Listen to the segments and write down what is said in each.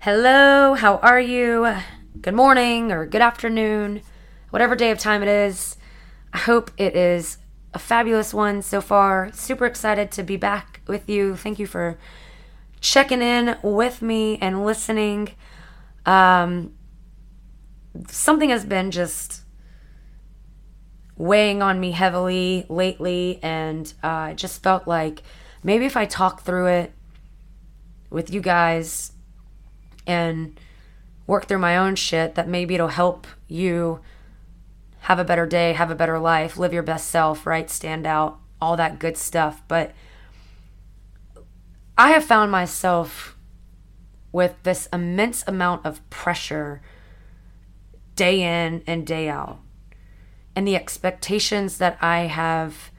Hello, how are you? Good morning or good afternoon, whatever day of time it is. I hope it is a fabulous one so far. Super excited to be back with you. Thank you for checking in with me and listening. Um, something has been just weighing on me heavily lately, and uh, I just felt like maybe if I talk through it with you guys and work through my own shit, that maybe it'll help you have a better day, have a better life, live your best self, right? Stand out, all that good stuff. But I have found myself with this immense amount of pressure day in and day out. And the expectations that I have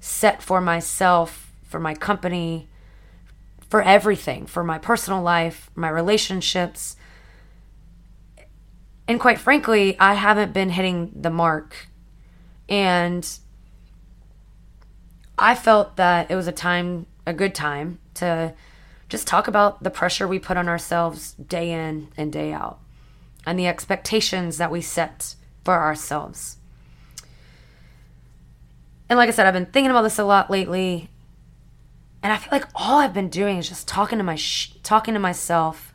set for myself, for my company, for everything, for my personal life, my relationships. And quite frankly, I haven't been hitting the mark. And I felt that it was a time, a good time to just talk about the pressure we put on ourselves day in and day out and the expectations that we set for ourselves. And like I said, I've been thinking about this a lot lately. And I feel like all I've been doing is just talking to my sh- talking to myself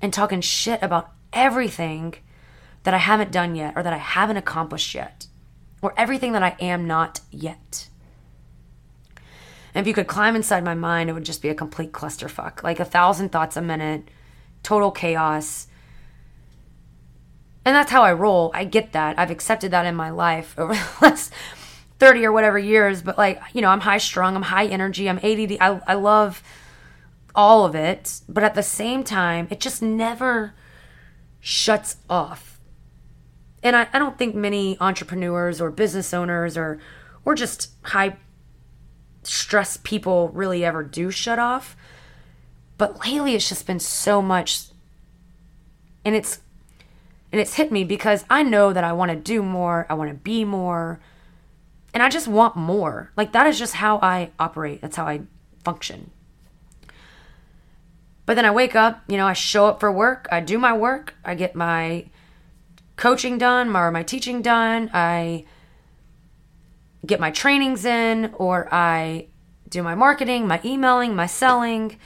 and talking shit about everything that I haven't done yet or that I haven't accomplished yet or everything that I am not yet. And if you could climb inside my mind, it would just be a complete clusterfuck. Like a thousand thoughts a minute, total chaos. And that's how I roll. I get that. I've accepted that in my life over the last 30 or whatever years. But like, you know, I'm high strung, I'm high energy, I'm ADD. I, I love all of it. But at the same time, it just never shuts off. And I, I don't think many entrepreneurs or business owners or or just high stress people really ever do shut off. But lately it's just been so much and it's and it's hit me because I know that I want to do more, I want to be more, and I just want more. Like that is just how I operate. That's how I function. But then I wake up, you know, I show up for work, I do my work, I get my coaching done, or my teaching done, I get my trainings in or I do my marketing, my emailing, my selling,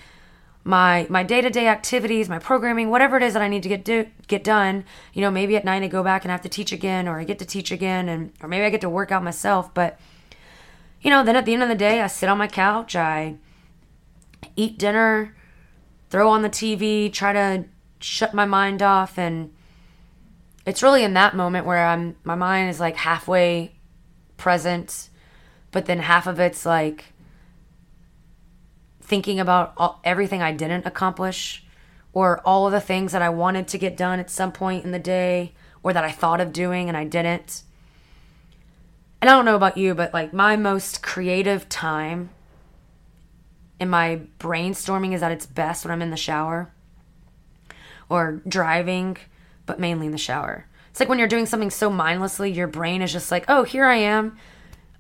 my my day-to-day activities, my programming, whatever it is that I need to get do, get done. You know, maybe at night I go back and I have to teach again or I get to teach again and or maybe I get to work out myself, but you know, then at the end of the day, I sit on my couch, I eat dinner, throw on the TV, try to shut my mind off and it's really in that moment where I'm my mind is like halfway present, but then half of it's like thinking about all, everything I didn't accomplish or all of the things that I wanted to get done at some point in the day or that I thought of doing and I didn't. And I don't know about you, but like my most creative time and my brainstorming is at its best when I'm in the shower or driving, but mainly in the shower. It's like when you're doing something so mindlessly, your brain is just like, oh, here I am.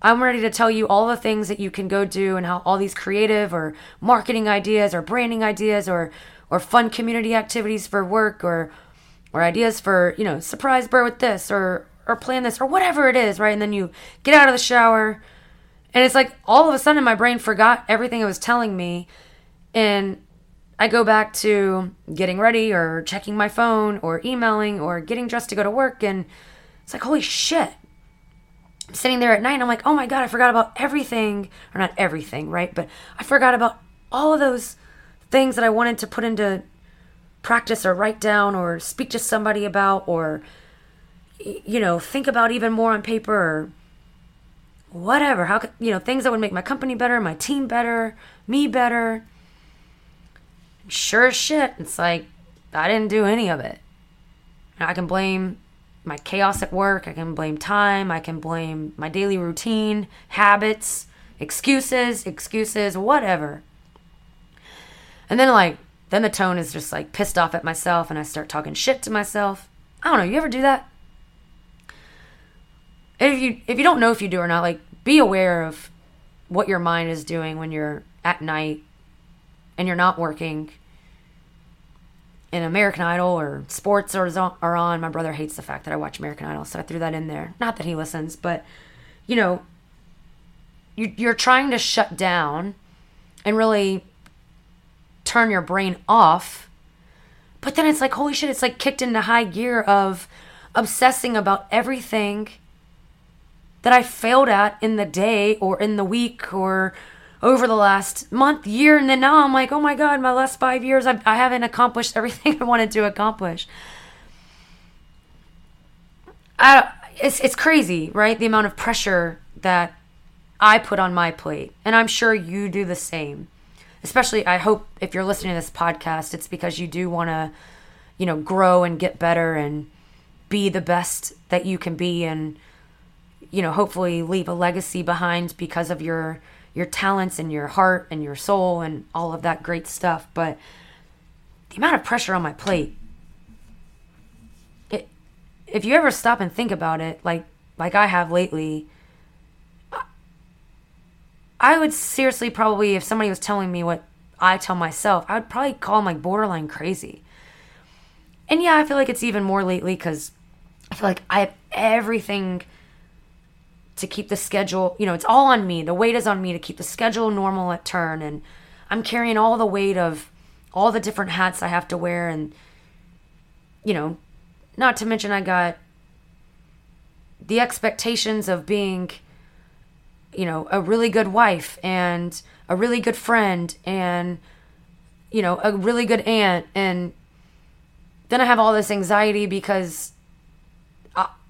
I'm ready to tell you all the things that you can go do and how all these creative or marketing ideas or branding ideas or or fun community activities for work or or ideas for, you know, surprise Bert with this or or plan this or whatever it is, right? And then you get out of the shower and it's like all of a sudden my brain forgot everything it was telling me and I go back to getting ready or checking my phone or emailing or getting dressed to go to work. And it's like, holy shit. Sitting there at night I'm like, oh my God, I forgot about everything. Or not everything, right? But I forgot about all of those things that I wanted to put into practice or write down or speak to somebody about or, you know, think about even more on paper or whatever. How could, you know, things that would make my company better, my team better, me better sure shit, it's like I didn't do any of it. I can blame my chaos at work, I can blame time, I can blame my daily routine, habits, excuses, excuses, whatever. And then like then the tone is just like pissed off at myself and I start talking shit to myself. I don't know, you ever do that? If you if you don't know if you do or not, like be aware of what your mind is doing when you're at night and you're not working and American Idol or sports are, are on. My brother hates the fact that I watch American Idol, so I threw that in there. Not that he listens, but you know, you, you're trying to shut down and really turn your brain off. But then it's like, holy shit, it's like kicked into high gear of obsessing about everything that I failed at in the day or in the week or over the last month, year, and then now I'm like, oh my god, my last five years, I've, I haven't accomplished everything I wanted to accomplish. I, it's it's crazy, right? The amount of pressure that I put on my plate, and I'm sure you do the same. Especially, I hope if you're listening to this podcast, it's because you do want to, you know, grow and get better and be the best that you can be, and you know, hopefully leave a legacy behind because of your your talents and your heart and your soul and all of that great stuff. But the amount of pressure on my plate, it, if you ever stop and think about it, like like I have lately, I would seriously probably, if somebody was telling me what I tell myself, I would probably call them like borderline crazy. And yeah, I feel like it's even more lately because I feel like I have everything to keep the schedule, you know, it's all on me. The weight is on me to keep the schedule normal at turn. And I'm carrying all the weight of all the different hats I have to wear. And, you know, not to mention I got the expectations of being, you know, a really good wife and a really good friend and, you know, a really good aunt. And then I have all this anxiety because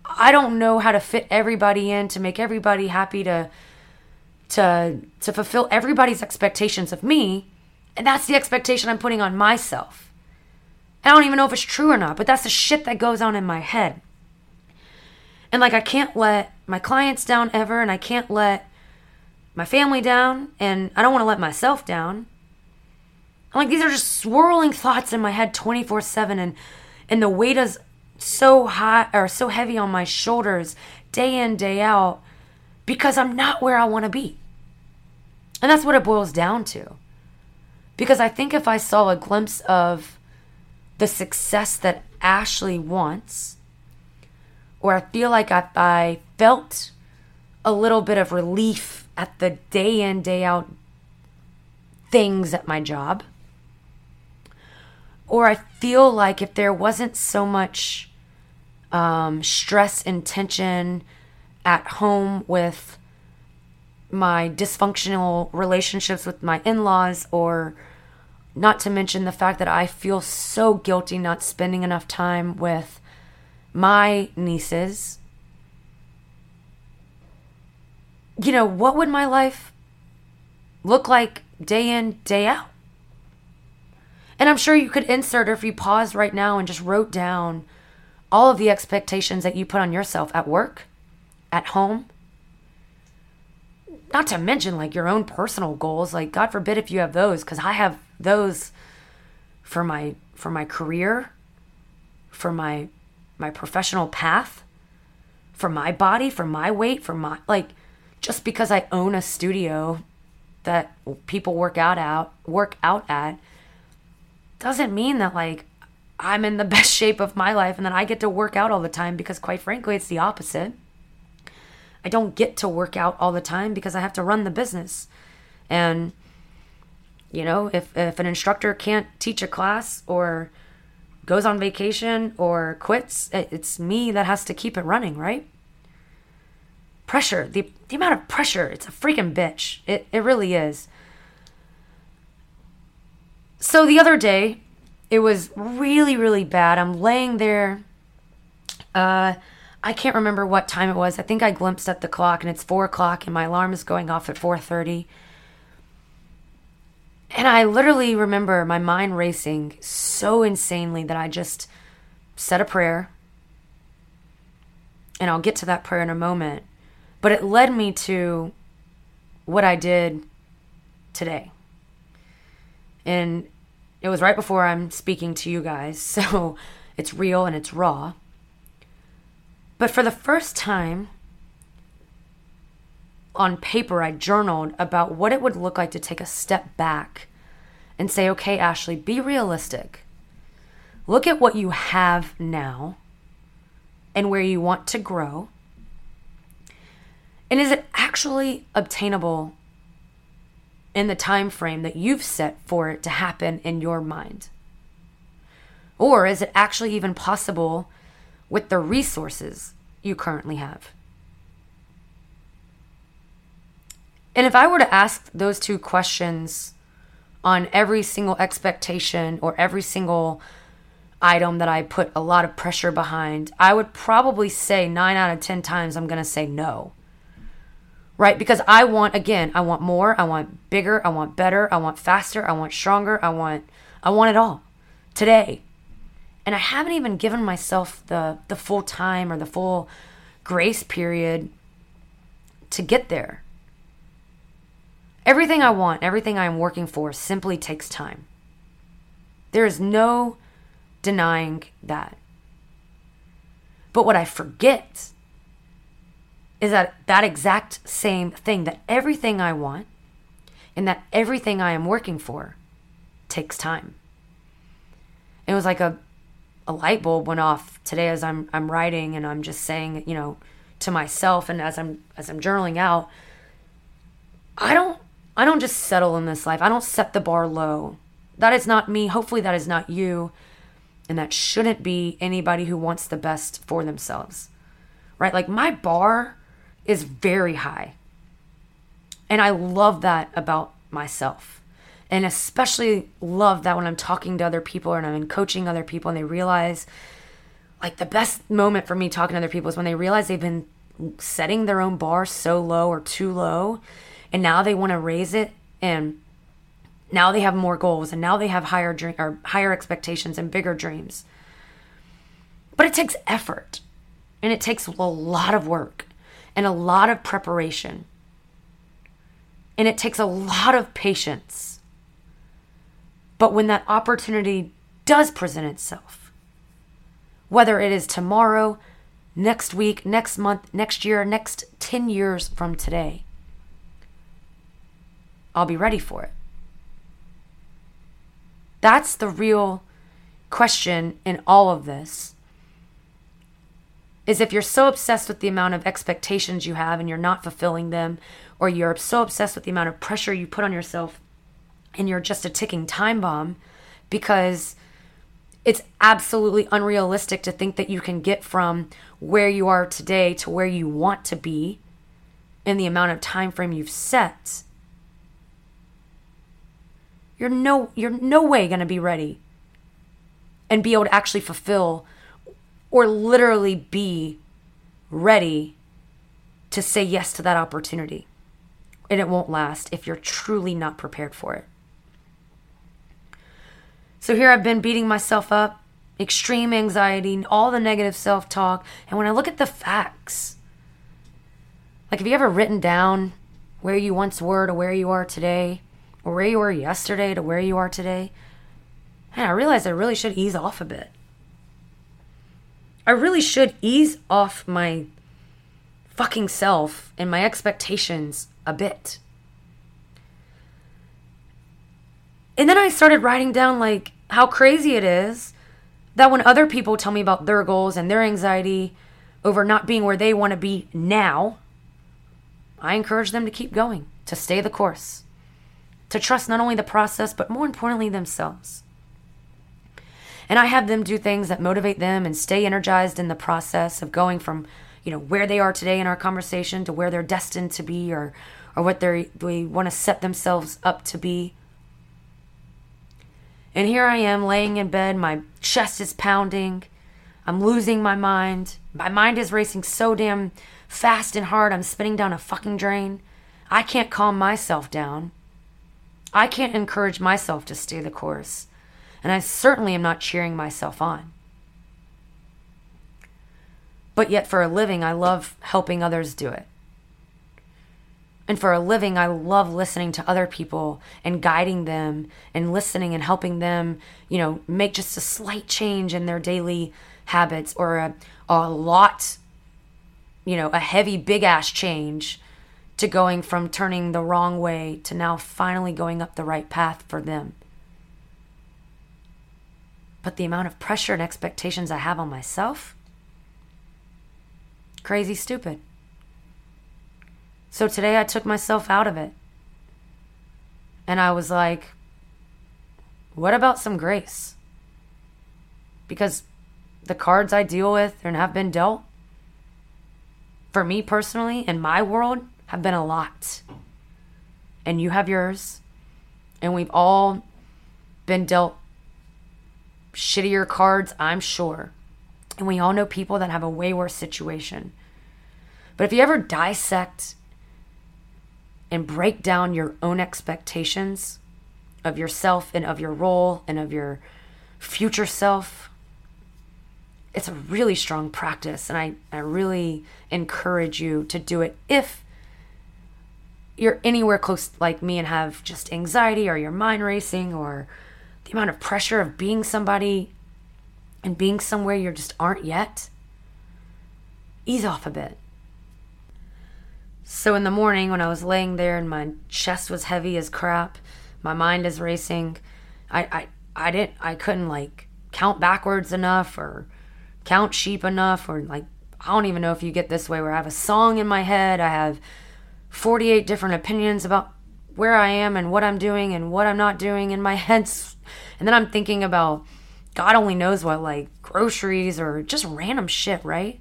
I don't know how to fit everybody in to make everybody happy to to to fulfill everybody's expectations of me, and that's the expectation I'm putting on myself. I don't even know if it's true or not, but that's the shit that goes on in my head. And like I can't let my clients down ever and I can't let my family down and I don't want to let myself down. Like these are just swirling thoughts in my head 24/7 and and the weight is so high or so heavy on my shoulders day in, day out because I'm not where I want to be. And that's what it boils down to. Because I think if I saw a glimpse of the success that Ashley wants, or I feel like I, I felt a little bit of relief at the day in, day out things at my job, or I feel like if there wasn't so much um, stress and tension at home with my dysfunctional relationships with my in laws, or not to mention the fact that I feel so guilty not spending enough time with my nieces. You know, what would my life look like day in, day out? And I'm sure you could insert, or if you pause right now and just wrote down all of the expectations that you put on yourself at work, at home, not to mention like your own personal goals. Like, God forbid if you have those, because I have those for my for my career, for my my professional path, for my body, for my weight, for my like just because I own a studio that people work out at, work out at doesn't mean that like I'm in the best shape of my life and then I get to work out all the time because quite frankly it's the opposite. I don't get to work out all the time because I have to run the business. And you know, if if an instructor can't teach a class or goes on vacation or quits, it's me that has to keep it running, right? Pressure, the the amount of pressure, it's a freaking bitch. It it really is. So the other day, it was really, really bad. I'm laying there. Uh, I can't remember what time it was. I think I glimpsed at the clock, and it's four o'clock, and my alarm is going off at four thirty. And I literally remember my mind racing so insanely that I just said a prayer. And I'll get to that prayer in a moment. But it led me to what I did today. And it was right before I'm speaking to you guys, so it's real and it's raw. But for the first time on paper, I journaled about what it would look like to take a step back and say, okay, Ashley, be realistic. look at what you have now and where you want to grow. And is it actually obtainable in the time frame that you've set for it to happen in your mind? Or is it actually even possible with the resources you currently have? And if I were to ask those two questions on every single expectation or every single item that I put a lot of pressure behind, I would probably say nine out of 10 times I'm going to say no. Right? Because I want, again, I want more, I want bigger, I want better, I want faster, I want stronger, I want, I want it all today. And I haven't even given myself the, the full time or the full grace period to get there. Everything I want, everything I am working for simply takes time. There is no denying that. But what I forget is that that exact same thing, that everything I want and that everything I am working for takes time. It was like a, a light bulb went off today as I'm I'm writing and I'm just saying, you know, to myself and as I'm as I'm journaling out, I don't I don't just settle in this life. I don't set the bar low. That is not me. Hopefully that is not you. And that shouldn't be anybody who wants the best for themselves. Right? Like my bar is very high. And I love that about myself. And especially love that when I'm talking to other people and I'm coaching other people and they realize like the best moment for me talking to other people is when they realize they've been setting their own bar so low or too low and now they want to raise it and now they have more goals and now they have higher dream or higher expectations and bigger dreams. But it takes effort and it takes a lot of work and a lot of preparation. And it takes a lot of patience. But when that opportunity does present itself, whether it is tomorrow, next week, next month, next year, next 10 years from today, I'll be ready for it. That's the real question in all of this. Is if you're so obsessed with the amount of expectations you have and you're not fulfilling them, or you're so obsessed with the amount of pressure you put on yourself and you're just a ticking time bomb because it's absolutely unrealistic to think that you can get from where you are today to where you want to be in the amount of time frame you've set. You're no you're no way going to be ready and be able to actually fulfill or literally be ready to say yes to that opportunity. And it won't last if you're truly not prepared for it. So here I've been beating myself up, extreme anxiety, all the negative self talk. And when I look at the facts, like have you ever written down where you once were to where you are today? or where you were yesterday to where you are today, And I realized I really should ease off a bit. I really should ease off my fucking self and my expectations a bit. And then I started writing down like how crazy it is that when other people tell me about their goals and their anxiety over not being where they want to be now, I encourage them to keep going, to stay the course to trust not only the process, but more importantly, themselves. And I have them do things that motivate them and stay energized in the process of going from, you know, where they are today in our conversation to where they're destined to be or, or what they they want to set themselves up to be. And here I am laying in bed, my chest is pounding. I'm losing my mind. My mind is racing so damn fast and hard, I'm spinning down a fucking drain. I can't calm myself down. I can't encourage myself to stay the course, and I certainly am not cheering myself on. But yet, for a living, I love helping others do it. And for a living, I love listening to other people and guiding them and listening and helping them, you know, make just a slight change in their daily habits or a, a lot, you know, a heavy, big ass change to going from turning the wrong way to now finally going up the right path for them. But the amount of pressure and expectations I have on myself, crazy stupid. So today I took myself out of it. And I was like, what about some grace? Because the cards I deal with and have been dealt, for me personally, in my world, have been a lot. And you have yours. And we've all been dealt shittier cards, I'm sure. And we all know people that have a way worse situation. But if you ever dissect and break down your own expectations of yourself and of your role and of your future self, it's a really strong practice. And I, I really encourage you to do it if you're anywhere close like me and have just anxiety or your mind racing or the amount of pressure of being somebody and being somewhere you just aren't yet, ease off a bit. So in the morning, when I was laying there and my chest was heavy as crap, my mind is racing, I, I, I didn't, I couldn't like count backwards enough or count sheep enough or like, I don't even know if you get this way where I have a song in my head, I have 48 different opinions about where I am and what I'm doing and what I'm not doing in my head. And then I'm thinking about God only knows what, like groceries or just random shit, right?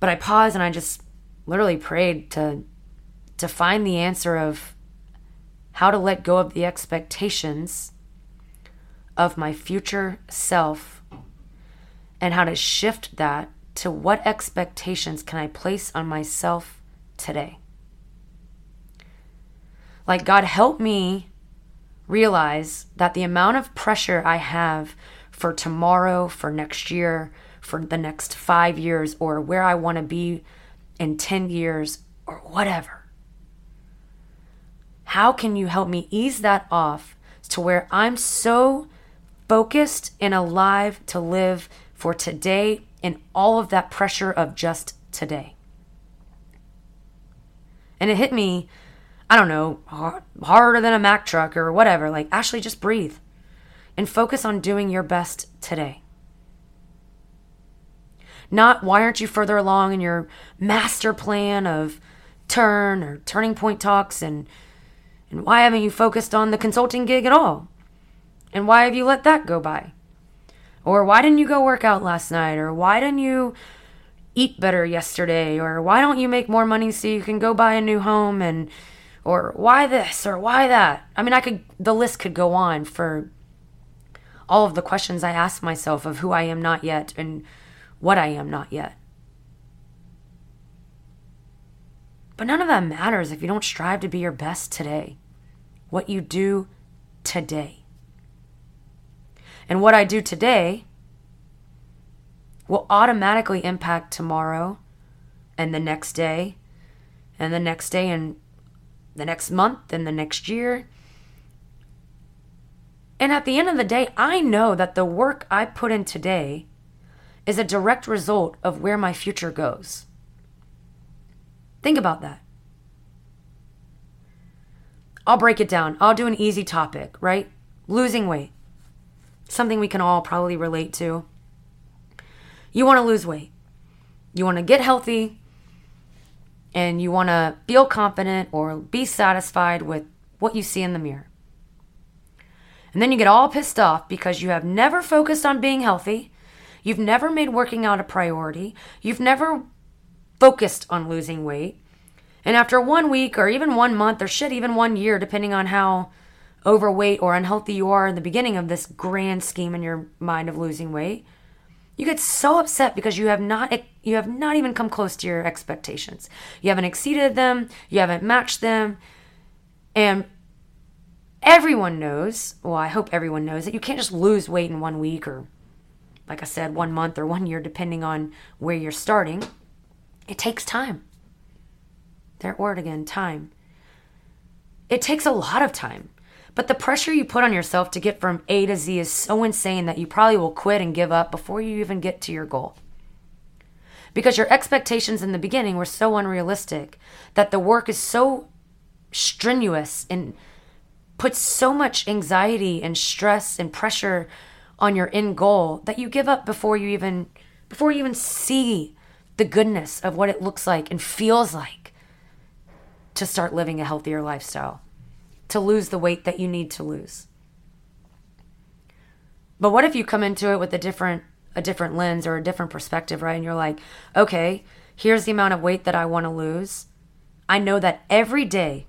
But I paused and I just literally prayed to to find the answer of how to let go of the expectations of my future self and how to shift that to what expectations can I place on myself today. Like, God, help me realize that the amount of pressure I have for tomorrow, for next year, for the next five years, or where I want to be in 10 years, or whatever. How can you help me ease that off to where I'm so focused and alive to live for today and all of that pressure of just today? And it hit me I don't know, harder than a Mack truck or whatever. Like, actually, just breathe and focus on doing your best today. Not why aren't you further along in your master plan of turn or turning point talks and and why haven't you focused on the consulting gig at all? And why have you let that go by? Or why didn't you go work out last night? Or why didn't you eat better yesterday? Or why don't you make more money so you can go buy a new home and or why this or why that? I mean i could the list could go on for all of the questions i ask myself of who i am not yet and what i am not yet. But none of that matters if you don't strive to be your best today what you do today. And what i do today will automatically impact tomorrow and the next day and the next day and the next month and the next year. And at the end of the day, I know that the work I put in today is a direct result of where my future goes. Think about that. I'll break it down. I'll do an easy topic, right? Losing weight. Something we can all probably relate to. You want to lose weight. You want to get healthy and you want to feel confident or be satisfied with what you see in the mirror. And then you get all pissed off because you have never focused on being healthy. You've never made working out a priority. You've never focused on losing weight. And after one week or even one month or shit, even one year, depending on how overweight or unhealthy you are in the beginning of this grand scheme in your mind of losing weight, you get so upset because you have not you have not even come close to your expectations. You haven't exceeded them, you haven't matched them. And everyone knows, well, I hope everyone knows that you can't just lose weight in one week or like I said, one month or one year depending on where you're starting. It takes time. That word again, time. It takes a lot of time. But the pressure you put on yourself to get from A to Z is so insane that you probably will quit and give up before you even get to your goal. Because your expectations in the beginning were so unrealistic that the work is so strenuous and puts so much anxiety and stress and pressure on your end goal that you give up before you even before you even see the goodness of what it looks like and feels like to start living a healthier lifestyle, to lose the weight that you need to lose. But what if you come into it with a different a different lens or a different perspective, right? And you're like, "Okay, here's the amount of weight that I want to lose. I know that every day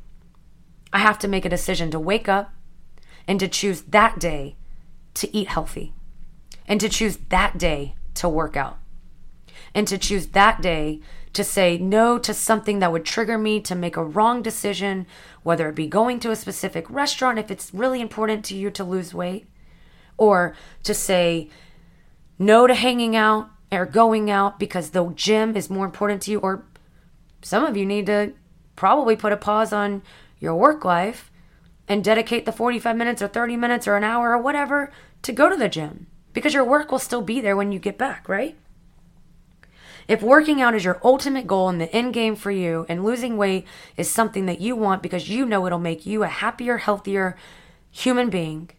I have to make a decision to wake up and to choose that day to eat healthy and to choose that day to work out and to choose that day to say no to something that would trigger me to make a wrong decision, whether it be going to a specific restaurant if it's really important to you to lose weight, or to say no to hanging out or going out because the gym is more important to you, or some of you need to probably put a pause on your work life and dedicate the 45 minutes or 30 minutes or an hour or whatever to go to the gym because your work will still be there when you get back, right? If working out is your ultimate goal and the end game for you, and losing weight is something that you want because you know it'll make you a happier, healthier human being,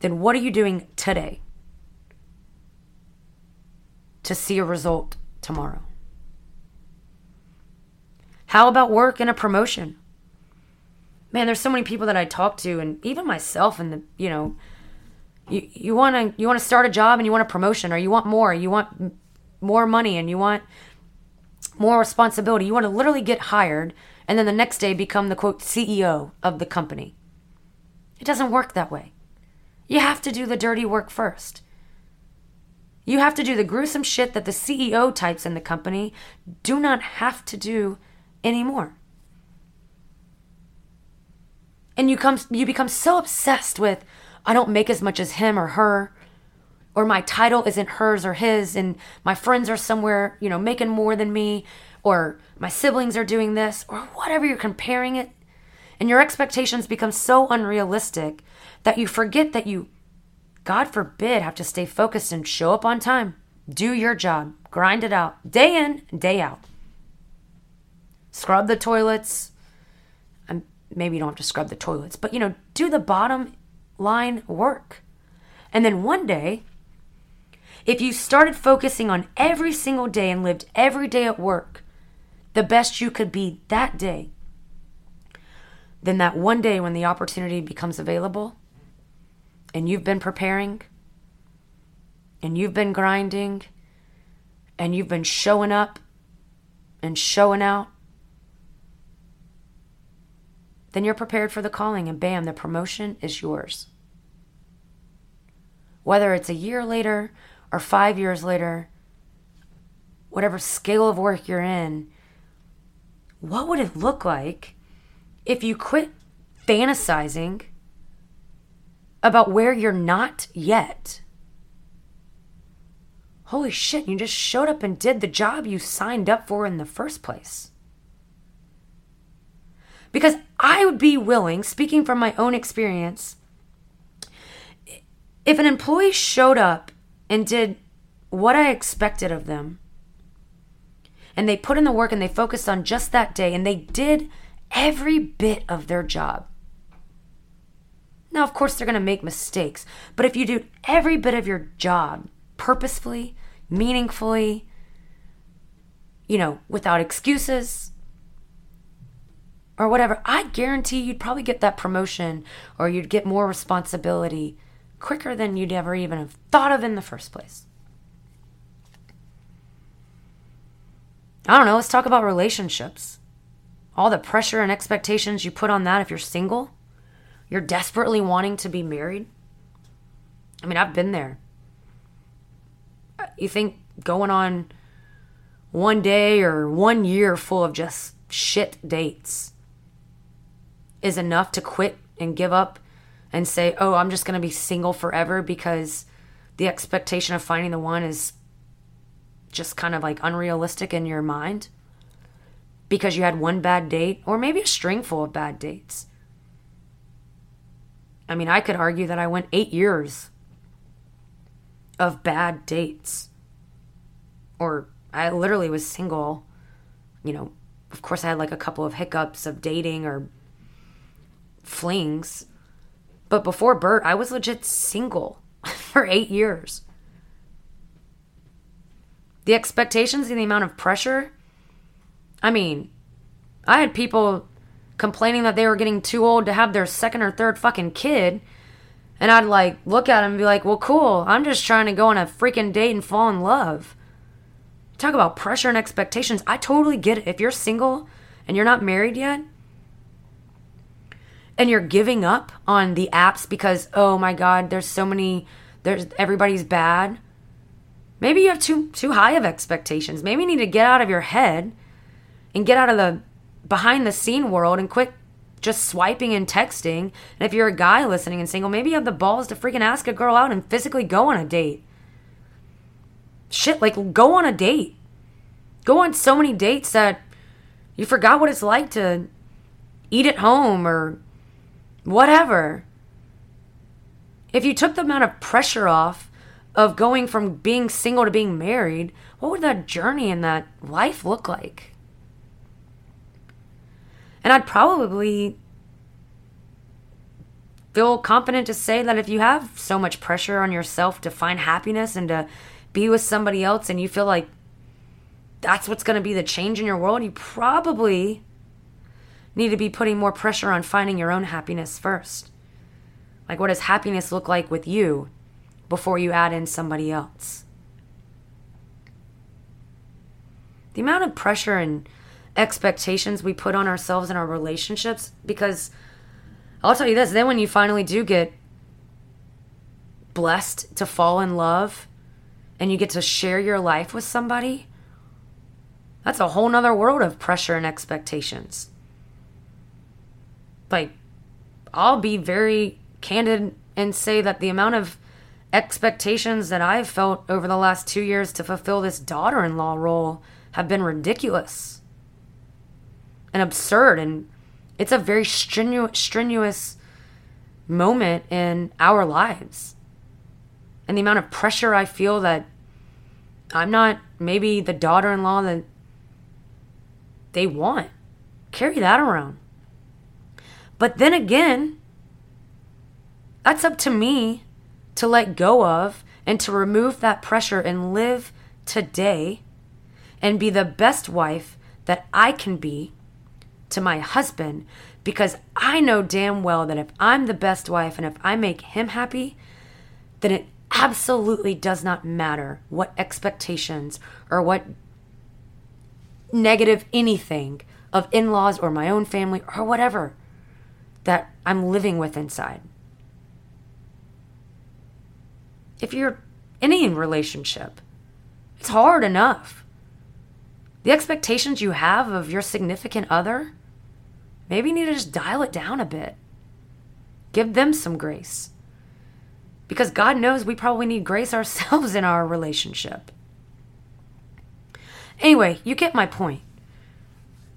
then what are you doing today to see a result tomorrow? How about work and a promotion? Man, there's so many people that I talk to, and even myself, and the you know, you you want to you want to start a job and you want a promotion, or you want more, you want more money and you want more responsibility. You want to literally get hired and then the next day become the quote CEO of the company. It doesn't work that way. You have to do the dirty work first. You have to do the gruesome shit that the CEO types in the company do not have to do anymore. And you come you become so obsessed with I don't make as much as him or her or my title isn't hers or his and my friends are somewhere, you know, making more than me or my siblings are doing this or whatever you're comparing it and your expectations become so unrealistic that you forget that you God forbid have to stay focused and show up on time. Do your job. Grind it out day in, day out. Scrub the toilets. And maybe you don't have to scrub the toilets, but you know, do the bottom line work. And then one day, if you started focusing on every single day and lived every day at work the best you could be that day, then that one day when the opportunity becomes available and you've been preparing and you've been grinding and you've been showing up and showing out, then you're prepared for the calling and bam, the promotion is yours. Whether it's a year later or five years later, whatever scale of work you're in, what would it look like if you quit fantasizing about where you're not yet? Holy shit, you just showed up and did the job you signed up for in the first place. Because I would be willing, speaking from my own experience, if an employee showed up and did what I expected of them. And they put in the work and they focused on just that day and they did every bit of their job. Now, of course, they're going to make mistakes, but if you do every bit of your job purposefully, meaningfully, you know, without excuses or whatever, I guarantee you'd probably get that promotion or you'd get more responsibility quicker than you'd ever even have thought of in the first place. I don't know, let's talk about relationships. All the pressure and expectations you put on that if you're single, you're desperately wanting to be married. I mean, I've been there. You think going on one day or one year full of just shit dates is enough to quit and give up and say, oh, I'm just going to be single forever because the expectation of finding the one is just kind of like unrealistic in your mind because you had one bad date or maybe a string full of bad dates. I mean, I could argue that I went eight years of bad dates. Or I literally was single. You know, of course, I had like a couple of hiccups of dating or flings But before Bert, I was legit single for eight years. The expectations and the amount of pressure. I mean, I had people complaining that they were getting too old to have their second or third fucking kid. And I'd like look at them and be like, well, cool. I'm just trying to go on a freaking date and fall in love. Talk about pressure and expectations. I totally get it. If you're single and you're not married yet, and you're giving up on the apps because, oh my God, there's so many, there's everybody's bad. Maybe you have too too high of expectations. Maybe you need to get out of your head and get out of the behind the scene world and quit just swiping and texting. And if you're a guy listening and single, maybe you have the balls to freaking ask a girl out and physically go on a date. Shit, like go on a date. Go on so many dates that you forgot what it's like to eat at home or whatever. If you took the amount of pressure off of going from being single to being married, what would that journey and that life look like? And I'd probably feel confident to say that if you have so much pressure on yourself to find happiness and to be with somebody else and you feel like that's what's going to be the change in your world, you probably need to be putting more pressure on finding your own happiness first. Like, what does happiness look like with you before you add in somebody else? The amount of pressure and expectations we put on ourselves in our relationships, because I'll tell you this then when you finally do get blessed to fall in love and you get to share your life with somebody, that's a whole nother world of pressure and expectations like I'll be very candid and say that the amount of expectations that I've felt over the last two years to fulfill this daughter in law role have been ridiculous and absurd. And it's a very strenuous, strenuous moment in our lives. And the amount of pressure I feel that I'm not maybe the daughter in law that they want. Carry that around. But then again, that's up to me to let go of and to remove that pressure and live today and be the best wife that I can be to my husband. Because I know damn well that if I'm the best wife and if I make him happy, then it absolutely does not matter what expectations or what negative anything of in laws or my own family or whatever that I'm living with inside. If you're in any relationship, it's hard enough. The expectations you have of your significant other, maybe you need to just dial it down a bit. Give them some grace. Because God knows we probably need grace ourselves in our relationship. Anyway, you get my point.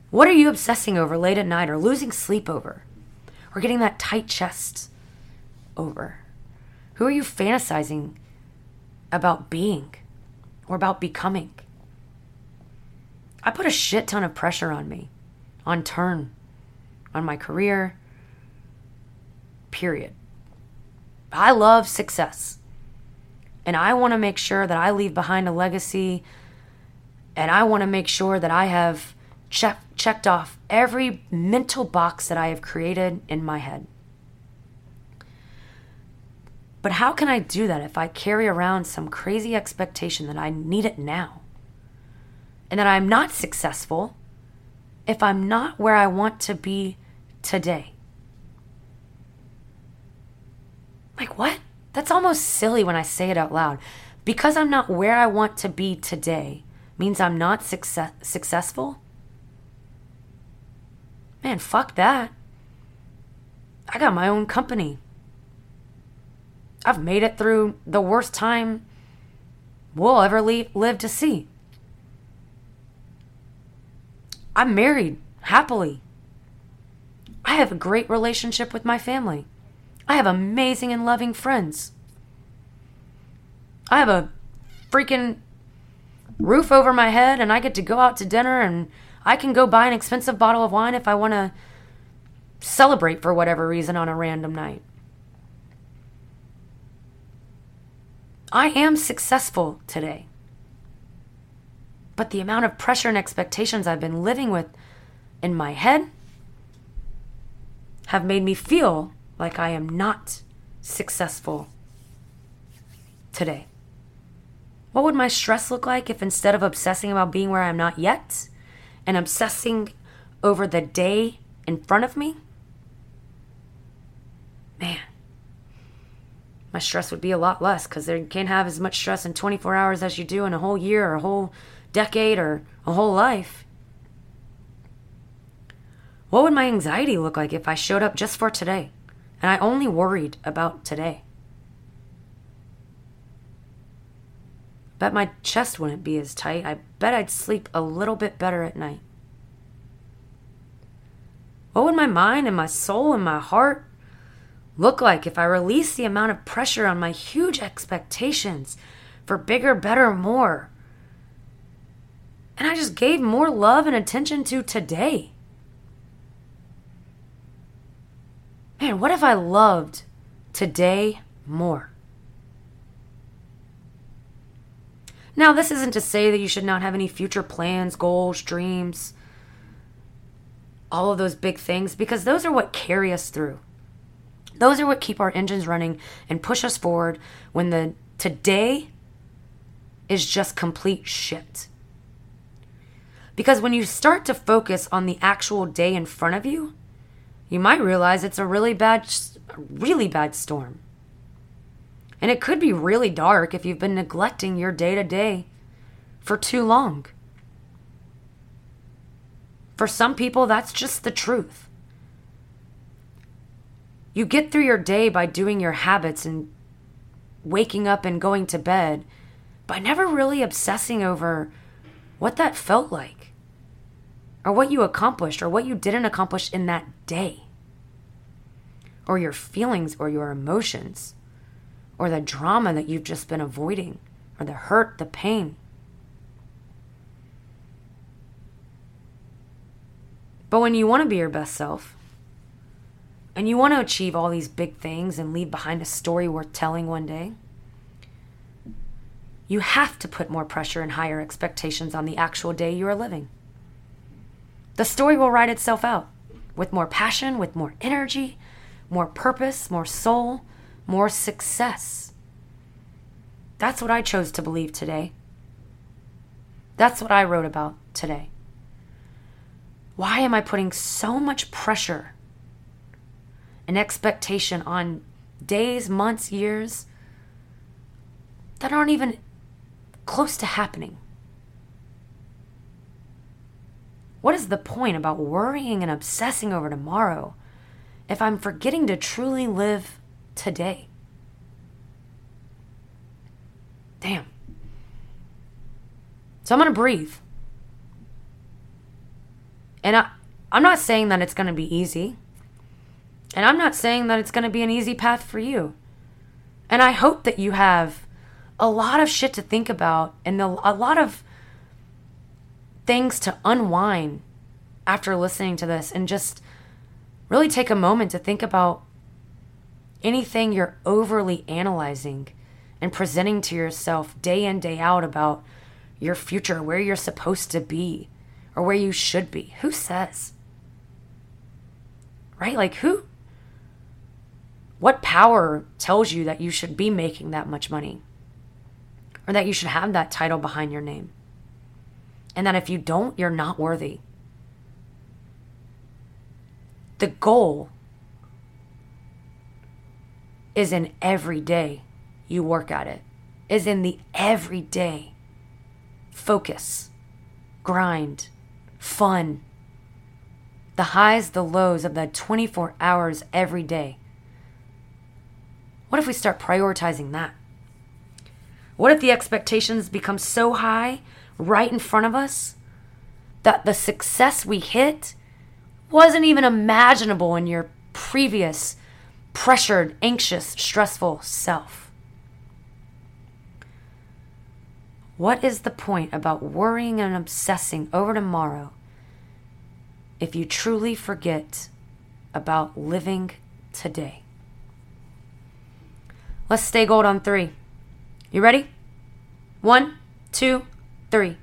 What are you obsessing over late at night or losing sleep over? Or getting that tight chest over? Who are you fantasizing about being or about becoming? I put a shit ton of pressure on me, on turn, on my career, period. I love success. And I want to make sure that I leave behind a legacy. And I want to make sure that I have check, checked off every mental box that I have created in my head. But how can I do that if I carry around some crazy expectation that I need it now? And that I'm not successful if I'm not where I want to be today? Like, what? That's almost silly when I say it out loud. Because I'm not where I want to be today means I'm not success- successful? Man, fuck that. I got my own company. I've made it through the worst time we'll ever le- live to see. I'm married happily. I have a great relationship with my family. I have amazing and loving friends. I have a freaking roof over my head and I get to go out to dinner and I can go buy an expensive bottle of wine if I want to celebrate for whatever reason on a random night. I am successful today. But the amount of pressure and expectations I've been living with in my head have made me feel like I am not successful today. What would my stress look like if instead of obsessing about being where I'm not yet and obsessing over the day in front of me? Man, my stress would be a lot less because you can't have as much stress in 24 hours as you do in a whole year or a whole decade or a whole life. What would my anxiety look like if I showed up just for today and I only worried about today? Bet my chest wouldn't be as tight. I bet I'd sleep a little bit better at night. What would my mind and my soul and my heart look like if I released the amount of pressure on my huge expectations for bigger, better, more? And I just gave more love and attention to today. Man, what if I loved today more? Now, this isn't to say that you should not have any future plans, goals, dreams, all of those big things, because those are what carry us through. Those are what keep our engines running and push us forward when the today is just complete shit. Because when you start to focus on the actual day in front of you, you might realize it's a really bad, really bad storm. And it could be really dark if you've been neglecting your day to day for too long. For some people, that's just the truth. You get through your day by doing your habits and waking up and going to bed by never really obsessing over what that felt like or what you accomplished or what you didn't accomplish in that day or your feelings or your emotions or the drama that you've just been avoiding, or the hurt, the pain. But when you want to be your best self, and you want to achieve all these big things and leave behind a story worth telling one day, you have to put more pressure and higher expectations on the actual day you are living. The story will write itself out with more passion, with more energy, more purpose, more soul, more success. That's what I chose to believe today. That's what I wrote about today. Why am I putting so much pressure and expectation on days, months, years that aren't even close to happening? What is the point about worrying and obsessing over tomorrow if I'm forgetting to truly live today. Damn. So I'm going to breathe. And I, I'm not saying that it's going to be easy. And I'm not saying that it's going to be an easy path for you. And I hope that you have a lot of shit to think about and a lot of things to unwind after listening to this and just really take a moment to think about anything you're overly analyzing and presenting to yourself day in, day out about your future, where you're supposed to be, or where you should be. Who says? Right? Like, who? What power tells you that you should be making that much money? Or that you should have that title behind your name? And that if you don't, you're not worthy. The goal is in every day you work at it, is in the everyday focus, grind, fun, the highs, the lows of the 24 hours every day. What if we start prioritizing that? What if the expectations become so high right in front of us that the success we hit wasn't even imaginable in your previous pressured, anxious, stressful self. What is the point about worrying and obsessing over tomorrow if you truly forget about living today? Let's stay gold on three. You ready? One, two, three.